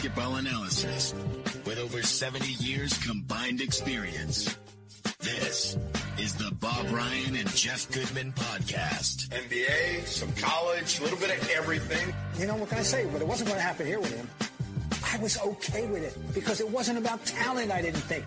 basketball analysis with over 70 years combined experience. This is the Bob Ryan and Jeff Goodman podcast. NBA, some college, a little bit of everything. You know, what can I say? But it wasn't going to happen here with him. I was okay with it because it wasn't about talent, I didn't think.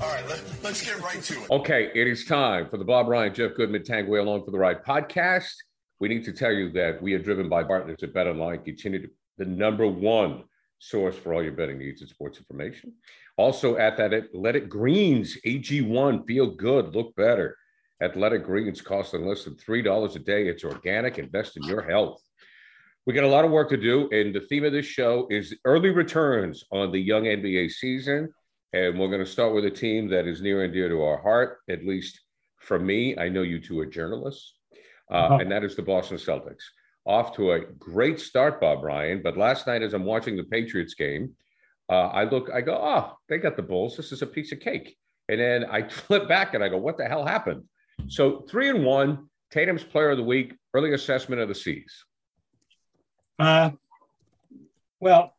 All right, let, us get right to it. Okay, it is time for the Bob Ryan, Jeff Goodman, Tanguay Along for the Ride podcast. We need to tell you that we are driven by partners at BetOnline, continue to the number one source for all your betting needs and sports information. Also at that Athletic Greens, AG1, feel good, look better. Athletic Greens costing less than $3 a day. It's organic, invest in your health. We got a lot of work to do, and the theme of this show is early returns on the young NBA season. And we're going to start with a team that is near and dear to our heart, at least for me. I know you two are journalists, uh, uh-huh. and that is the Boston Celtics. Off to a great start, Bob Ryan. But last night, as I'm watching the Patriots game, uh, I look, I go, oh, they got the Bulls. This is a piece of cake. And then I flip back and I go, what the hell happened? So three and one, Tatum's player of the week, early assessment of the C's. Uh, well,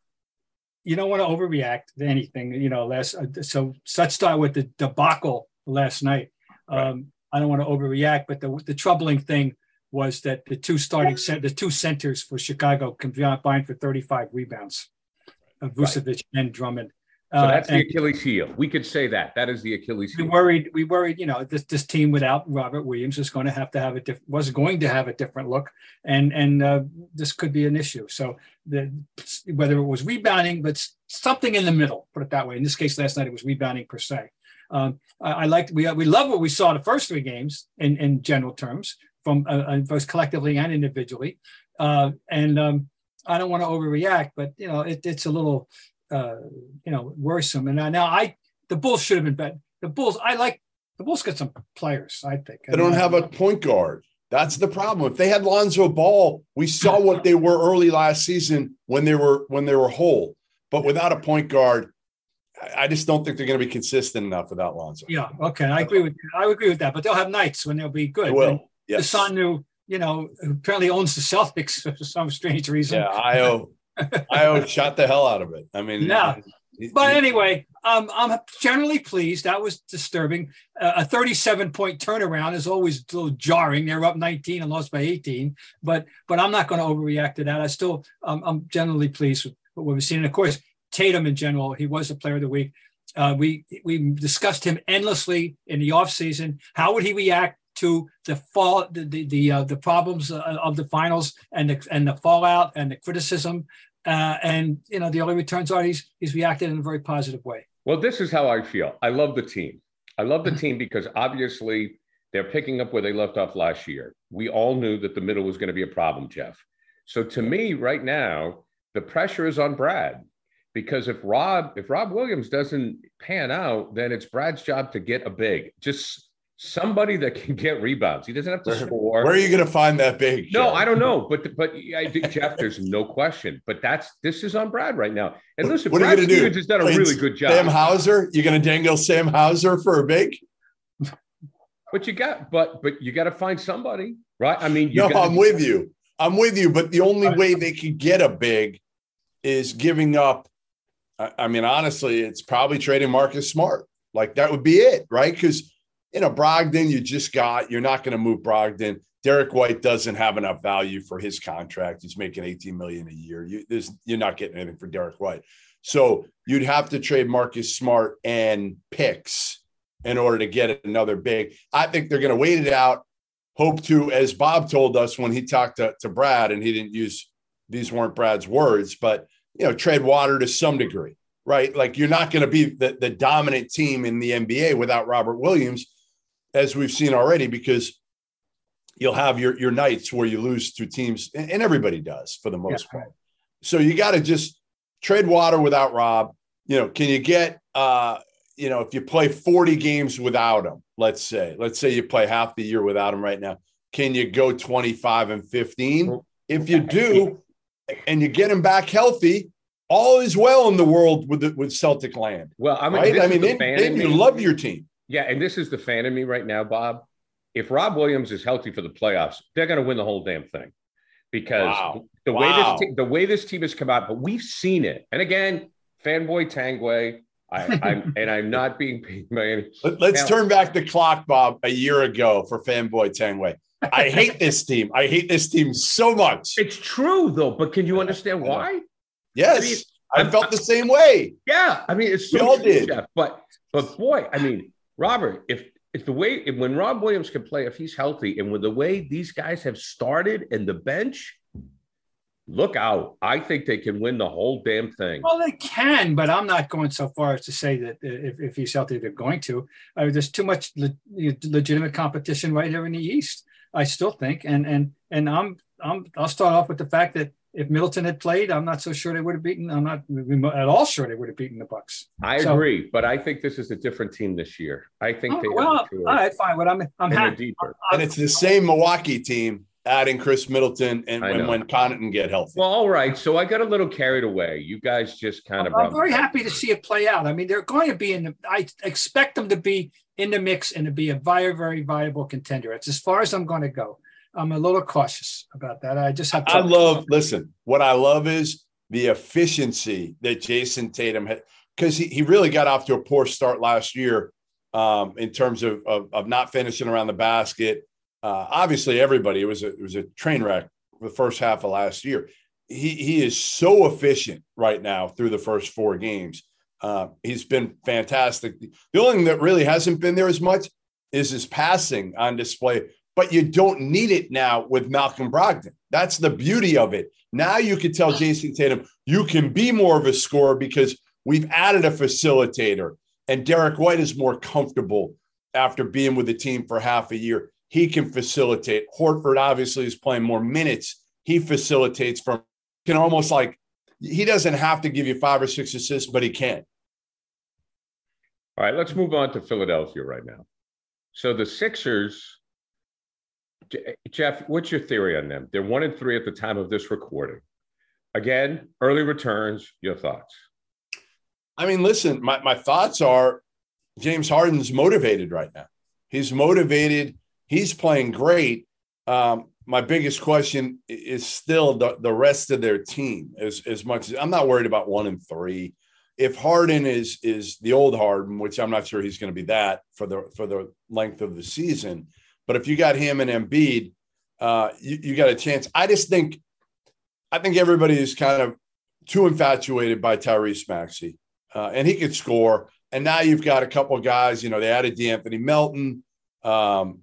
you don't want to overreact to anything, you know. Last uh, so such start with the debacle last night. Right. Um, I don't want to overreact, but the the troubling thing was that the two starting set, the two centers for Chicago combined for 35 rebounds, uh, Vucevic right. and Drummond. So that's uh, the Achilles heel. We could say that. That is the Achilles heel. We worried. We worried. You know, this this team without Robert Williams is going to have to have a diff- was going to have a different look, and and uh, this could be an issue. So the whether it was rebounding, but something in the middle. Put it that way. In this case, last night it was rebounding per se. Um, I, I liked. We we love what we saw the first three games in in general terms from uh, uh both collectively and individually, uh, and. Um, I don't want to overreact, but you know, it, it's a little uh, you know, worrisome. And now I, the Bulls should have been better. The Bulls, I like the Bulls got some players. I think they don't have a point guard. That's the problem. If they had Lonzo Ball, we saw what they were early last season when they were when they were whole. But without a point guard, I just don't think they're going to be consistent enough without Lonzo. Yeah, okay, I agree with I agree with that. But they'll have nights when they'll be good. They will. Yes. The son who you know apparently owns the Celtics for some strange reason. Yeah, Ayo I shot the hell out of it. I mean, yeah. But anyway, um, I'm generally pleased. That was disturbing. Uh, a 37 point turnaround is always a little jarring. They're up 19 and lost by 18, but but I'm not going to overreact to that. I still um, I'm generally pleased with what we've seen. And of course, Tatum in general, he was the player of the week. Uh, we we discussed him endlessly in the offseason. How would he react to the fall, the the the, uh, the problems uh, of the finals and the and the fallout and the criticism uh, and you know, the early returns are he's he's reacted in a very positive way. Well, this is how I feel. I love the team. I love the team because obviously they're picking up where they left off last year. We all knew that the middle was going to be a problem, Jeff. So to me, right now, the pressure is on Brad because if Rob if Rob Williams doesn't pan out, then it's Brad's job to get a big. Just somebody that can get rebounds. He doesn't have to where, score. Where are you going to find that big? No, I don't know, but but I think Jeff, there's no question. But that's this is on Brad right now. And listen, what Brad are you Stevens do? has done a really good job. Sam Hauser, you're going to dangle Sam Hauser for a big. But you got, but but you got to find somebody, right? I mean, no, I'm with you. I'm with you. But the only way they could get a big is giving up. I, I mean, honestly, it's probably trading Marcus Smart. Like that would be it, right? Because you know, Brogdon, you just got, you're not going to move Brogdon. Derrick White doesn't have enough value for his contract. He's making 18 million a year. You, you're not getting anything for Derrick White. So you'd have to trade Marcus Smart and picks in order to get another big. I think they're going to wait it out. Hope to, as Bob told us when he talked to, to Brad, and he didn't use these weren't Brad's words, but you know, trade water to some degree, right? Like you're not going to be the, the dominant team in the NBA without Robert Williams as we've seen already, because you'll have your your nights where you lose to teams, and everybody does for the most yeah. part. So you got to just trade water without Rob. You know, can you get uh, you know, if you play 40 games without him, let's say, let's say you play half the year without him right now, can you go 25 and 15? If you do, and you get him back healthy, all is well in the world with the, with Celtic land. Well, I mean, right? I mean, then, then you love your team. Yeah, and this is the fan of me right now, Bob. If Rob Williams is healthy for the playoffs, they're going to win the whole damn thing because wow. the wow. way this te- the way this team has come out, but we've seen it. And again, fanboy Tanguay. I, I'm and I'm not being paid by any. Let, us turn back the clock, Bob, a year ago for fanboy Tanguay. I hate this team. I hate this team so much. It's true though, but can you understand why? Yes, I, mean, I felt the same way. Yeah, I mean it's so we all did. Jeff, but but boy, I mean Robert, if if the way if, when Rob Williams can play, if he's healthy, and with the way these guys have started and the bench, look out. I think they can win the whole damn thing. Well, they can, but I'm not going so far as to say that if, if he's healthy, they're going to. Uh, there's too much le- legitimate competition right here in the East. I still think, and and and I'm I'm I'll start off with the fact that if Middleton had played, I'm not so sure they would have beaten. I'm not at all sure they would have beaten the Bucks. I so, agree, but I think this is a different team this year. I think oh, they well, all right, fine. What I'm I'm happy. And it's the same Milwaukee team adding Khris Middleton and when, when Connaughton get healthy. Well, all right. So I got a little carried away. You guys just kind of. I'm very happy to see it play out. I mean, they're going to be in the. I expect them to be in the mix and to be a very, very viable contender. It's as far as I'm going to go. I'm a little cautious about that. I just have. To- I love. Listen, what I love is the efficiency that Jayson Tatum had because he, he really got off to a poor start last year um, in terms of, of, of not finishing around the basket uh, obviously everybody it was a, it was a train wreck the first half of last year. He he is so efficient right now through the first four games. Uh, he's been fantastic. The only thing that really hasn't been there as much is his passing on display, but you don't need it now with Malcolm Brogdon. That's the beauty of it. Now you can tell Jayson Tatum you can be more of a scorer because we've added a facilitator, and Derrick White is more comfortable after being with the team for half a year he can facilitate. Horford obviously is playing more minutes. He facilitates from can almost like he doesn't have to give you five or six assists, but he can. All right, let's move on to Philadelphia right now. So the Sixers, Jeff, what's your theory on them? They're one and three at the time of this recording. Again, early returns. Your thoughts? I mean, listen, my, my thoughts are James Harden's motivated right now. He's motivated he's playing great. Um, my biggest question is still the, the rest of their team. As as much as I'm not worried about one and three. If Harden is is the old Harden, which I'm not sure he's going to be that for the for the length of the season, but if you got him and Embiid, uh, you, you got a chance. I just think, I think everybody is kind of too infatuated by Tyrese Maxey, uh, and he could score. And now you've got a couple of guys. You know, they added De'Anthony Melton. Um,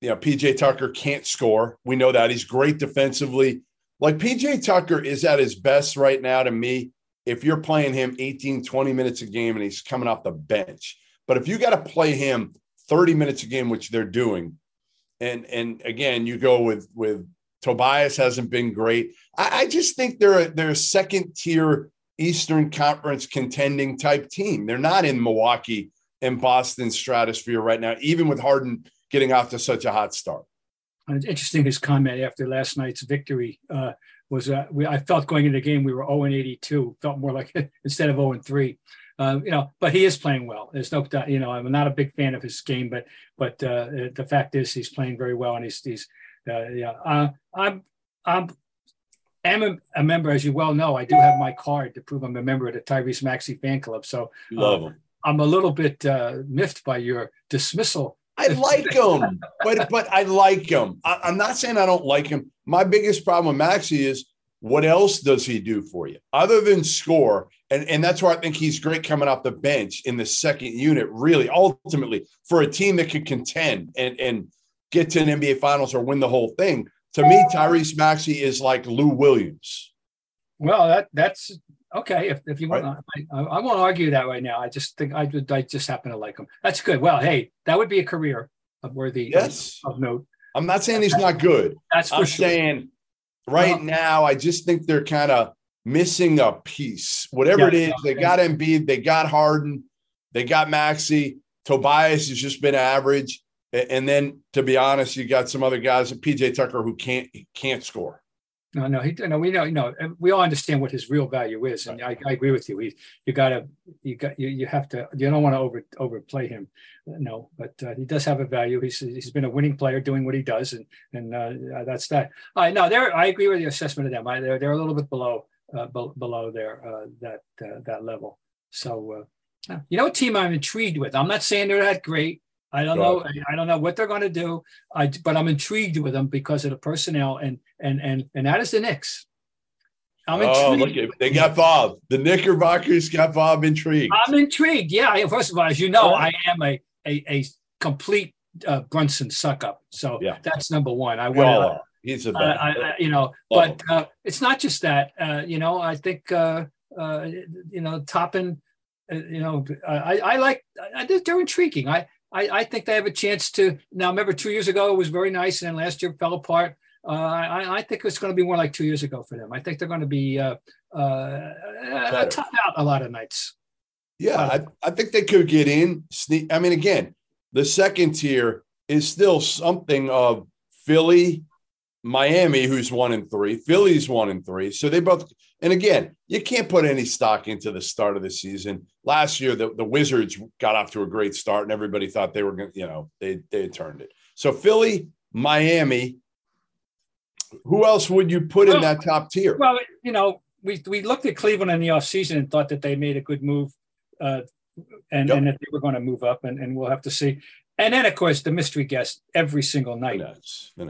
you know, PJ Tucker can't score. We know that he's great defensively. Like PJ Tucker is at his best right now to me if you're playing him 18, 20 minutes a game and he's coming off the bench. But if you got to play him 30 minutes a game, which they're doing, and and again, you go with with Tobias hasn't been great. I, I just think they're a, they're a second tier Eastern Conference contending type team. They're not in Milwaukee and Boston stratosphere right now, even with Harden getting off to such a hot start. Interesting his comment after last night's victory uh, was uh, we, I felt going into the game we were 0 and 82, felt more like instead of 0 and 3. Uh, you know, but he is playing well. There's no. You know, I'm not a big fan of his game, but but uh, the fact is he's playing very well, and he's he's uh, yeah. Uh, I'm I'm am a, a, member, as you well know. I do have my card to prove I'm a member of the Tyrese Maxey fan club. So love him. I'm a little bit miffed by your dismissal I like him, but but I like him. I, am not saying I don't like him. My biggest problem with Maxey is what else does he do for you other than score? And and that's why I think he's great coming off the bench in the second unit. Really, ultimately, for a team that could contend and and get to an NBA Finals or win the whole thing. To me, Tyrese Maxey is like Lou Williams. Well, that that's okay, if, if you want, right. I, I, won't argue that right now. I just think I, I just happen to like him. That's good. Well, hey, that would be a career of worthy yes. of, of note. I'm not saying he's not good. That's for I'm sure. saying right well, now, I just think they're kind of missing a piece. Whatever yeah, it is, they got Embiid, they got Harden, they got Maxey. Tobias has just been average. And then, to be honest, you got some other guys, PJ Tucker, who can't can't score. No, no, he, no. We know, you know, we all understand what his real value is, and I, I agree with you. He, you gotta, you got, you, you have to. You don't want to over overplay him, no. But uh, he does have a value. He's he's been a winning player doing what he does, and and uh, that's that. I know there. I agree with the assessment of them. I, they're they're a little bit below uh, be- below there uh, that uh, that level. So uh, you know, a team I'm intrigued with. I'm not saying they're that great. I don't know. I don't know what they're going to do. I, but I'm intrigued with them because of the personnel, and and and and that is the Knicks. I'm oh, intrigued. look, they got Bob. The Knickerbockers got Bob intrigued. I'm intrigued. Yeah. First of all, as you know, I am a a, a complete uh, Brunson suck up. So yeah. that's number one. I want. He's a uh, I, you know, Love but uh, it's not just that. Uh, you know, I think uh, uh, you know Toppin. Uh, you know, I, I like. I, they're intriguing. I, I I think they have a chance to. Now, remember, two years ago it was very nice, and then last year fell apart. Uh, I, I think it's going to be more like two years ago for them. I think they're going to be uh, uh, tough out a lot of nights. Yeah, I, I think they could get in. Sneak. I mean, again, the second tier is still something of Philly, Miami, who's one and three, Philly's one and three. So they both, and again, you can't put any stock into the start of the season. Last year, the, the Wizards got off to a great start, and everybody thought they were going to, you know, they, they had turned it. So Philly, Miami, who else would you put well, in that top tier? Well, you know, we, we looked at Cleveland in the offseason and thought that they made a good move uh, and, yep. and that they were going to move up, and, and we'll have to see. And then, of course, the mystery guest every single night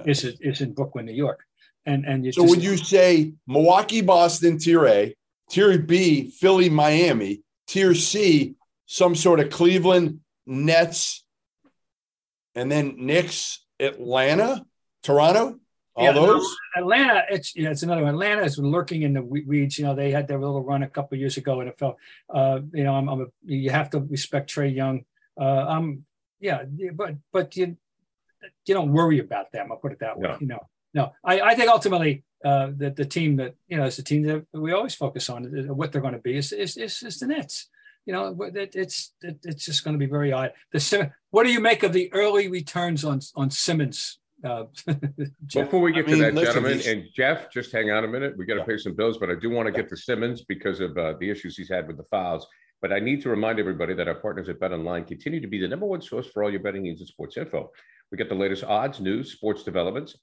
is is in Brooklyn, New York. And and so just, would you say Milwaukee, Boston, tier A, tier B, Philly, Miami, tier C, some sort of Cleveland, Nets, and then Knicks, Atlanta, Toronto? All yeah, those? Atlanta, it's yeah, it's another one. Atlanta has been lurking in the weeds. You know, they had their little run a couple years ago, and it felt. Uh, you know, I'm, I'm a, you have to respect Trae Young. Uh, I'm yeah, but but you you don't worry about them. I'll put it that way. No. You know, no, I, I think ultimately uh, that the team that you know is the team that we always focus on what they're going to be is is, is, is the Nets. You know, it, it's it, it's just going to be very odd. The what do you make of the early returns on on Simmons? Uh, Before we get I to mean, that, gentlemen, and Jeff, just hang on a minute. We got to yeah. pay some bills, but I do want to get to Simmons because of uh, the issues he's had with the fouls. But I need to remind everybody that our partners at Bet Online continue to be the number one source for all your betting needs and sports info. We get the latest odds, news, sports developments.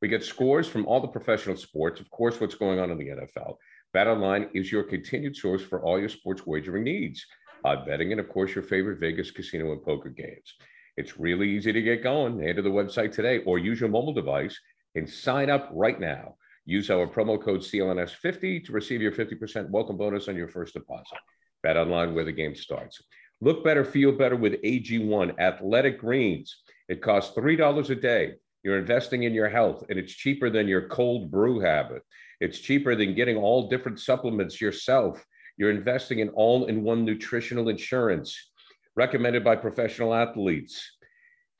We get scores from all the professional sports, of course, what's going on in the NFL. Bet Online is your continued source for all your sports wagering needs, odd betting, and of course, your favorite Vegas casino and poker games. It's really easy to get going. Head to the website today or use your mobile device and sign up right now. Use our promo code CLNS50 to receive your 50% welcome bonus on your first deposit. Bet online where the game starts. Look better, feel better with AG1 Athletic Greens. It costs $3 a day. You're investing in your health, and it's cheaper than your cold brew habit. It's cheaper than getting all different supplements yourself. You're investing in all in one nutritional insurance recommended by professional athletes.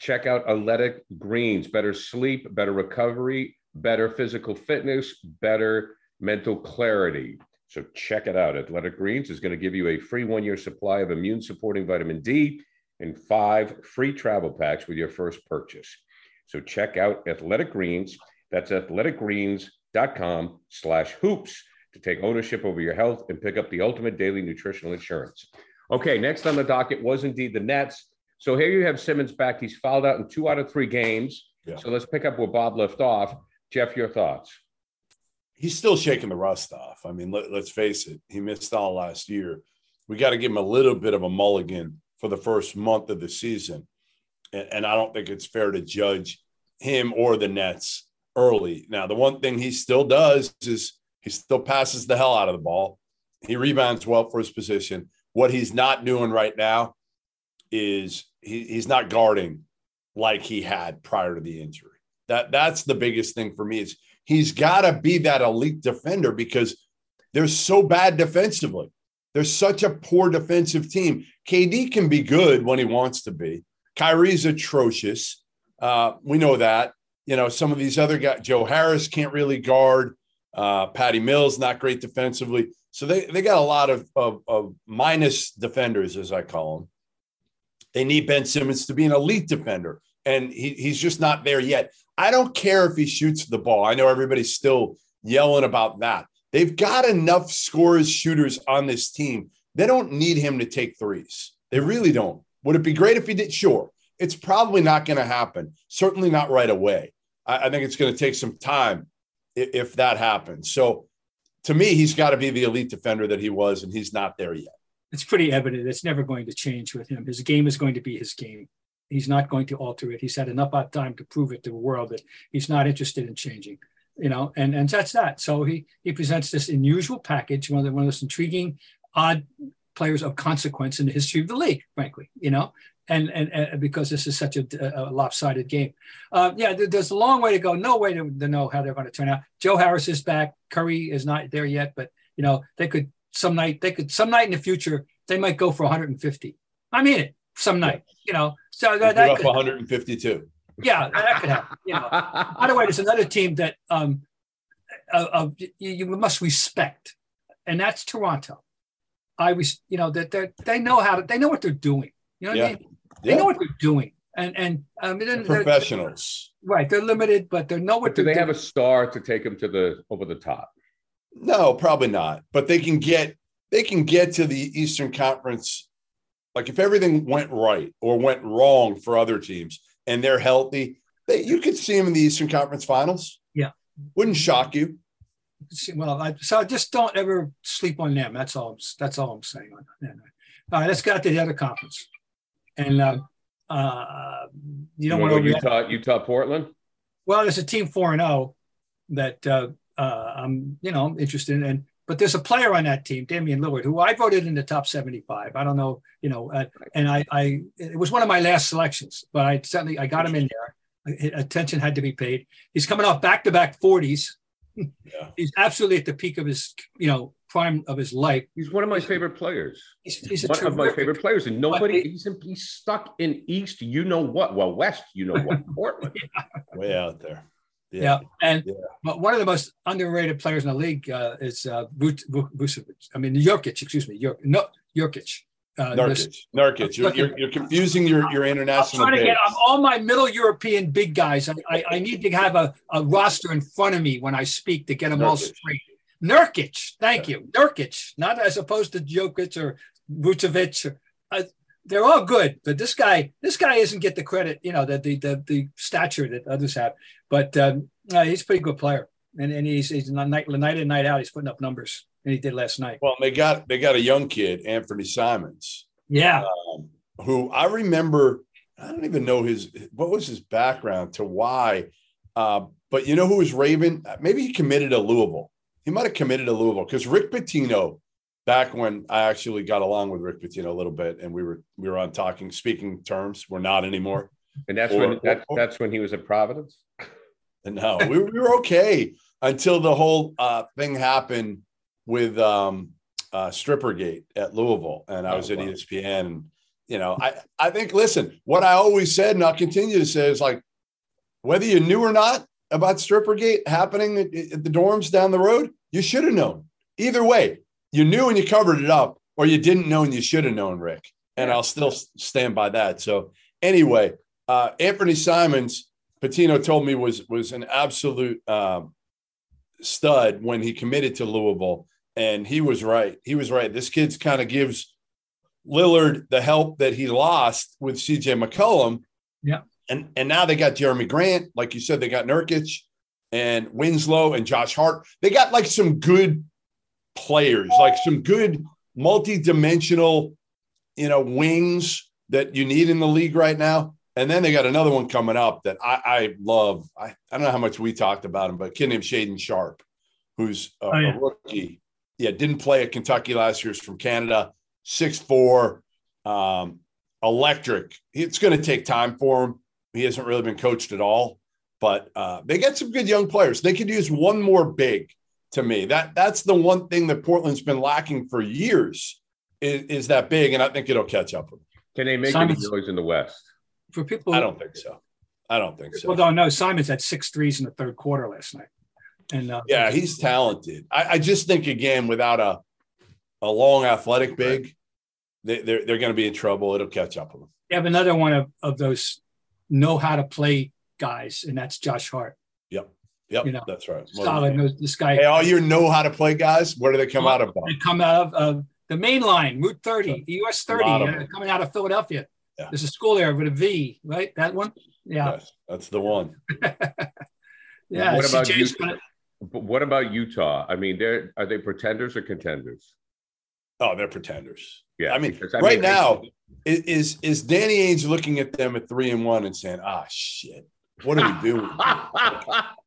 Check out Athletic Greens, better sleep, better recovery, better physical fitness, better mental clarity. So check it out. Athletic Greens is going to give you a free one year supply of immune supporting vitamin D and five free travel packs with your first purchase. So check out Athletic Greens. That's athleticgreens.com slash hoops to take ownership over your health and pick up the ultimate daily nutritional insurance. Okay, next on the docket was indeed the Nets. So here you have Simmons back. He's fouled out in two out of three games. Yeah. So let's pick up where Bob left off. Jeff, your thoughts? he's still shaking the rust off. I mean, let, us face it, he missed all last year. We got to give him a little bit of a mulligan for the first month of the season. And, I don't think it's fair to judge him or the Nets early. Now, the one thing he still does is he still passes the hell out of the ball. He rebounds well for his position. What he's not doing right now is he, he's not guarding like he had prior to the injury. That that's the biggest thing for me is he's got to be that elite defender because they're so bad defensively. They're such a poor defensive team. KD can be good when he wants to be. Kyrie's atrocious. Uh, we know that. You know, some of these other guys, Joe Harris can't really guard. Uh, Patty Mills, not great defensively. So they, they got a lot of, of, of minus defenders, as I call them. They need Ben Simmons to be an elite defender, and he, he's just not there yet. I don't care if he shoots the ball. I know everybody's still yelling about that. They've got enough scorers, shooters on this team. They don't need him to take threes. They really don't. Would it be great if he did? Sure. It's probably not going to happen. Certainly not right away. I, I think it's going to take some time if, if that happens. So to me, he's got to be the elite defender that he was, and he's not there yet. It's pretty evident. It's never going to change with him. His game is going to be his game. He's not going to alter it. He's had enough time to prove it to the world that he's not interested in changing. You know, and and that's that. So he he presents this unusual package, one of the one of those intriguing, odd players of consequence in the history of the league, frankly. You know, and, and, and, because this is such a, a lopsided game. Uh, yeah, there's a long way to go. No way to, to, know how they're going to turn out. Joe Harris is back. Kyrie is not there yet, but you know they could some night they could some night in the future they might go for 150. I mean it some night. You know, so that, that could, 152. Yeah, that could happen. You know. By the way, there's another team that um, uh, uh, you, you must respect, and that's Toronto. I was, you know, that they they know how to, they know what they're doing. You know what yeah. I mean? They yeah. know what they're doing, and and um, I mean, they're, professionals. They're, right, they're limited, but they know what. But do they doing. have a star to take them to the over the top? No, probably not. But they can get they can get to the Eastern Conference. Like if everything went right or went wrong for other teams and they're healthy, they, you could see them in the Eastern Conference Finals. Yeah, wouldn't shock you. Well, I, so just don't ever sleep on them. That's all. That's all I'm saying. All right, let's get to the other conference. And uh, uh, you don't want to Utah, that. Utah, Portland. Well, there's a team four and zero oh that uh, uh, I'm you know I'm interested in, and but there's a player on that team, Damian Lillard, who I voted in the top 75. I don't know, you know, uh, and I, I, it was one of my last selections, but I certainly I got him in there. Attention had to be paid. He's coming off back-to-back 40s. Yeah. He's absolutely at the peak of his, you know, prime of his life. He's one of my favorite players. He's, he's one of my favorite players, and nobody. he's, he's stuck in East. You know what? Well, West. You know what? Portland. yeah. Way out there. Yeah. yeah. And yeah. but one of the most underrated players in the league uh, is uh, Vucevic. I mean, Jokic. Excuse me, Jok, no, Jokic. Uh, Nurkic. Nurkic. You're, you're, you're, confusing your, your international. I'm trying to get I'm all my Middle European big guys. I, I, I, need to have a, a roster in front of me when I speak to get them Nurkic. all straight. Nurkic, thank you. Nurkic, not as opposed to Jokic or Vucevic. Uh, they're all good, but this guy, this guy isn't get the credit, you know, the the the, the stature that others have. But um, uh, he's a pretty good player, and, and he's he's night night in night out. He's putting up numbers, and he did last night. Well, they got they got a young kid, Anthony Simons. Yeah, um, who I remember. I don't even know his what was his background to why, uh, but you know who was Raven? Maybe he committed to Louisville he might have committed to Louisville because Rick Pitino, back when I actually got along with Rick Pitino a little bit, and we were we were on talking speaking terms. We're not anymore. And that's or, when that, or, that's when he was at Providence. No, we, we were okay until the whole uh, thing happened with um, uh, Strippergate at Louisville, and I oh, was oh, at wow. ESPN. And, you know, I I think listen, what I always said, and I'll continue to say is like, whether you knew or not about Strippergate happening at, at the dorms down the road, you should have known. Either way, you knew and you covered it up, or you didn't know and you should have known, Rick. And I'll still stand by that. So anyway, uh, Anthony Simons, Pitino told me was was an absolute um, stud when he committed to Louisville, and he was right. He was right. This kid's kind of gives Lillard the help that he lost with CJ McCollum. Yeah. And and now they got Jerami Grant, like you said, they got Nurkic and Winslow and Josh Hart. They got like some good players, like some good multi-dimensional, you know, wings that you need in the league right now. And then they got another one coming up that I, I love. I, I don't know how much we talked about him, but a kid named Shaedon Sharpe, who's a, oh, yeah. a rookie. Yeah, didn't play at Kentucky last year. He's from Canada, six four, um, electric. It's going to take time for him. He hasn't really been coached at all. But uh, they get some good young players. They could use one more big to me. That that's the one thing that Portland's been lacking for years is, is that big, and I think it'll catch up with them. Can they make Simons, any noise in the West? For people, I don't think so. I don't think so. Well, don't know. Simons had six threes in the third quarter last night, and uh, yeah, he's talented. I, I, just think again, without a a long athletic big, they, they're they're going to be in trouble. It'll catch up with them. You have another one of, of those know how to play guys, and that's Josh Hart. Yep. Yep. You know, that's right. Solid. This guy. Hey, all you know how to play guys. Where do they come out of? They come out of uh, the main line, Route 30, US 30, uh, coming out of Philadelphia. Yeah. There's a school there with a V, right? That one? Yeah. Yes, that's the one. yeah. What about, Utah, gonna... But what about Utah? I mean, they're are they pretenders or contenders? Oh, they're pretenders. Yeah, I mean, because, I right mean, now, is is Danny Ainge looking at them at three and one and saying, "Ah, shit, what are we do?"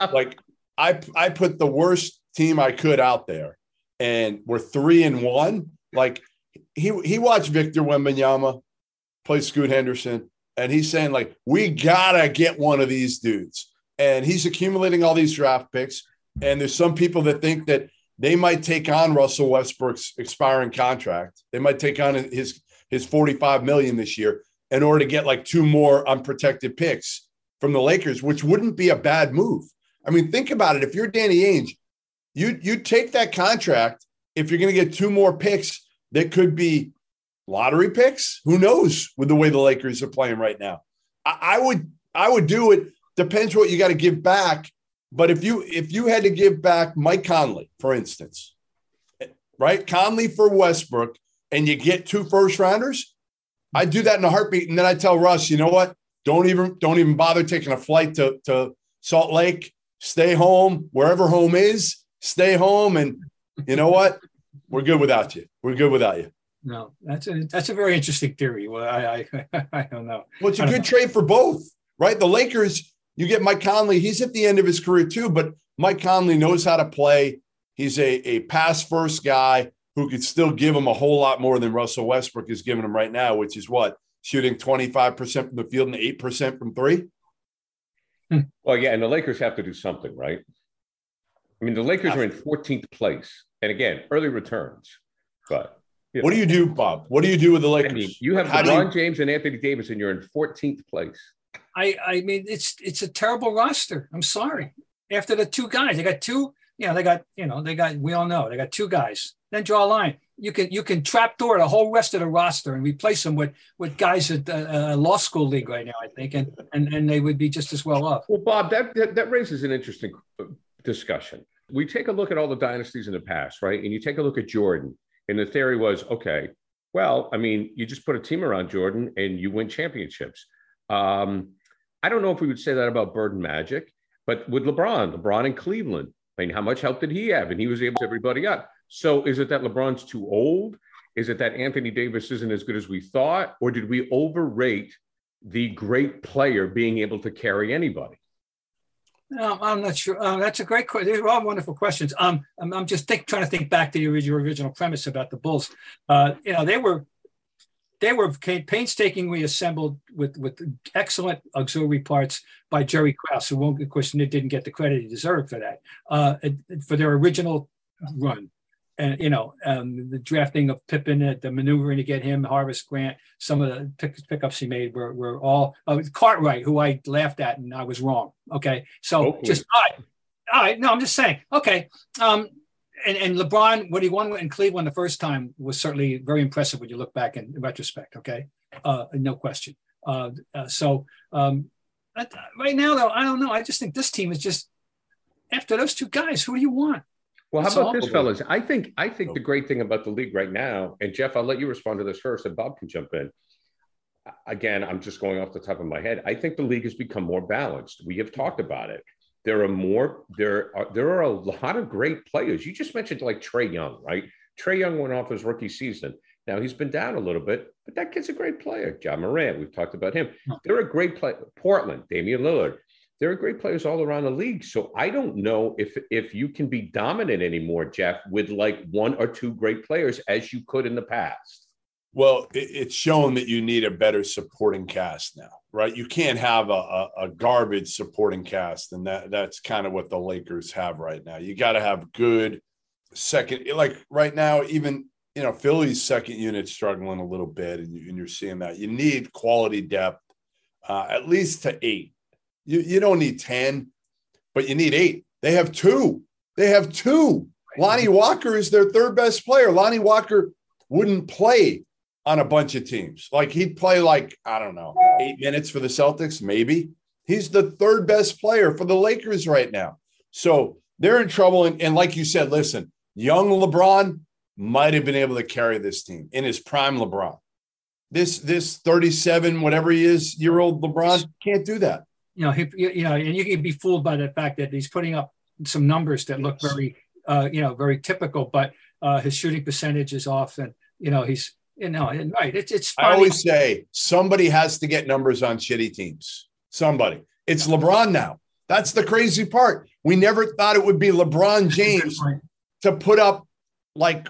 like, I I put the worst team I could out there, and we're three and one. Like, he he watched Victor Wembanyama play Scoot Henderson, and he's saying like, "We gotta get one of these dudes," and he's accumulating all these draft picks. And there's some people that think that they might take on Russell Westbrook's expiring contract. They might take on his his 45 million this year in order to get like two more unprotected picks from the Lakers, which wouldn't be a bad move. I mean, think about it. If you're Danny Ainge, you you take that contract if you're going to get two more picks that could be lottery picks. Who knows with the way the Lakers are playing right now? I, I would I would do it. Depends what you got to give back. But if you if you had to give back Mike Conley, for instance, right? Conley for Westbrook, and you get two first rounders, I'd do that in a heartbeat. And then I tell Russ, you know what? Don't even don't even bother taking a flight to, to Salt Lake. Stay home, wherever home is, stay home. And you know what? We're good without you. We're good without you. No, that's a that's a very interesting theory. Well, I I, I don't know. Well, it's a good trade for both, right? The Lakers, you get Mike Conley. He's at the end of his career too, but Mike Conley knows how to play. He's a, a pass first guy who could still give him a whole lot more than Russell Westbrook is giving him right now, which is what? Shooting 25% from the field and 8% from three? Hmm. Well, yeah, and the Lakers have to do something, right? I mean, the Lakers are in 14th place, and again, early returns. But you What do you do, Bob? What do you do with the I Lakers? mean, you have LeBron you- James and Anthony Davis, and you're in 14th place. I I mean it's it's a terrible roster. I'm sorry. After the two guys, they got two. You know, they got you know they got we all know they got two guys. Then draw a line. You can you can trapdoor the whole rest of the roster and replace them with with guys at uh, uh, law school league right now. I think and and and they would be just as well off. Well, Bob, that, that that raises an interesting uh, discussion. We take a look at all the dynasties in the past, right? And you take a look at Jordan, and the theory was, okay, well, I mean, you just put a team around Jordan and you win championships. Um, I don't know if we would say that about Bird and Magic, but with LeBron, LeBron in Cleveland, I mean, how much help did he have? And he was able to everybody up. So is it that LeBron's too old? Is it that Anthony Davis isn't as good as we thought? Or did we overrate the great player being able to carry anybody? Um, I'm not sure. Um, that's a great question. These are all wonderful questions. Um, I'm, I'm just think, trying to think back to your, your original premise about the Bulls. Uh, you know, they were they were painstakingly assembled with with excellent auxiliary parts by Jerry Krause, who won't, of course, didn't get the credit he deserved for that uh, for their original run. And you know, um, the drafting of Pippin, uh, the maneuvering to get him, Horace Grant, some of the pick, pickups he made were, were all uh, Cartwright, who I laughed at and I was wrong. Okay, so Hopefully. just all right, all right. No, I'm just saying. Okay, um, and, and LeBron, when he won in Cleveland the first time, was certainly very impressive when you look back in retrospect. Okay, uh, no question. Uh, uh, so um, right now, though, I don't know. I just think this team is just after those two guys. Who do you want? Well, how about this, fellas? I think I think the great thing about the league right now, and Jeff, I'll let you respond to this first, and Bob can jump in. Again, I'm just going off the top of my head. I think the league has become more balanced. We have talked about it. There are more. There are there are a lot of great players. You just mentioned like Trae Young, right? Trae Young went off his rookie season. Now he's been down a little bit, but that kid's a great player. Ja Morant, we've talked about him. Hmm. They're a great player. Portland, Damian Lillard. There are great players all around the league. So I don't know if if you can be dominant anymore, Jeff, with like one or two great players as you could in the past. Well, it, it's shown that you need a better supporting cast now, right? You can't have a, a, a garbage supporting cast, and that that's kind of what the Lakers have right now. You got to have good second, like right now, even you know Philly's second unit struggling a little bit, and, you, you're seeing that. You need quality depth, uh, at least to eight. You you don't need ten, but you need eight. They have two. They have two. Lonnie Walker is their third best player. Lonnie Walker wouldn't play on a bunch of teams. Like he'd play like, I don't know, eight minutes for the Celtics, maybe. He's the third best player for the Lakers right now. So they're in trouble. And, and like you said, listen, young LeBron might have been able to carry this team in his prime LeBron. This this 37, whatever he is, year old LeBron can't do that. You know, he, you know, and you can be fooled by the fact that he's putting up some numbers that look very, uh, you know, very typical, but uh, his shooting percentage is off, and you know he's you know and right. It's it's. I always say somebody has to get numbers on shitty teams. Somebody. It's LeBron now. That's the crazy part. We never thought it would be LeBron James to put up like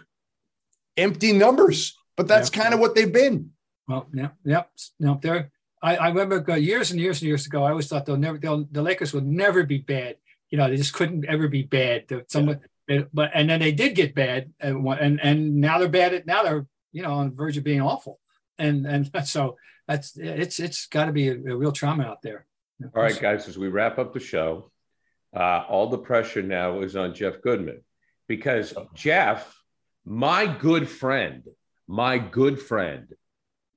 empty numbers, but that's yeah. kind of what they've been. Well, yeah, yep, no, they're. I, I remember years and years and years ago. I always thought they'll never, they'll, the Lakers would never be bad. You know, they just couldn't ever be bad. Someone, yeah. but and then they did get bad, and and and now they're bad. At, now they're you know on the verge of being awful, and and so that's it's it's got to be a, a real trauma out there. All right, guys, as we wrap up the show, uh, all the pressure now is on Jeff Goodman because Jeff, my good friend, my good friend,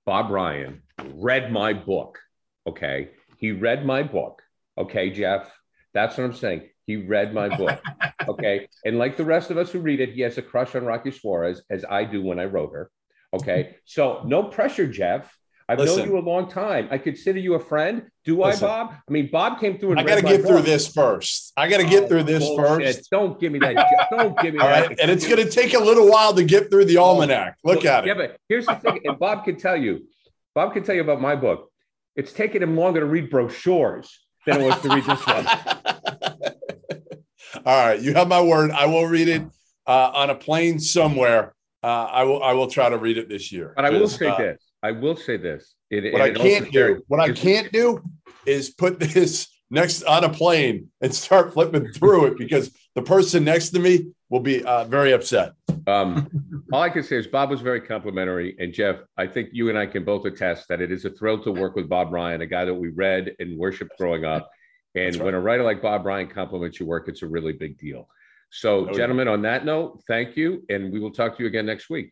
Bob Ryan, read my book. Okay. He read my book. Okay, Jeff. That's what I'm saying. He read my book. Okay. and like the rest of us who read it, he has a crush on Rocky Suarez, as I do when I wrote her. Okay. So no pressure, Jeff. I've Listen, known you a long time. I consider you a friend. Do Listen, I, Bob? I mean, Bob came through. And I got to get through this first. I got to get oh, through this bullshit. first. Don't give me that. Don't give me All that. Right. And it's going to take a little while to get through the almanac. Look at it. Yeah, but here's the thing. And Bob can tell you. Bob can tell you about my book. It's taken him longer to read brochures than it was to read this one. All right, you have my word. I will read it uh, on a plane somewhere. Uh, I will. I will try to read it this year. But I will say uh, this I will say this. It, what I can't do, what I can't do, is put this next on a plane and start flipping through it because the person next to me will be uh, very upset. Um, all I can say is Bob was very complimentary, and Jeff, I think you and I can both attest that it is a thrill to work with Bob Ryan, a guy that we read and worshipped growing up. And right. when a writer like Bob Ryan compliments your work, it's a really big deal. So, oh, gentlemen, on that note, thank you, and we will talk to you again next week.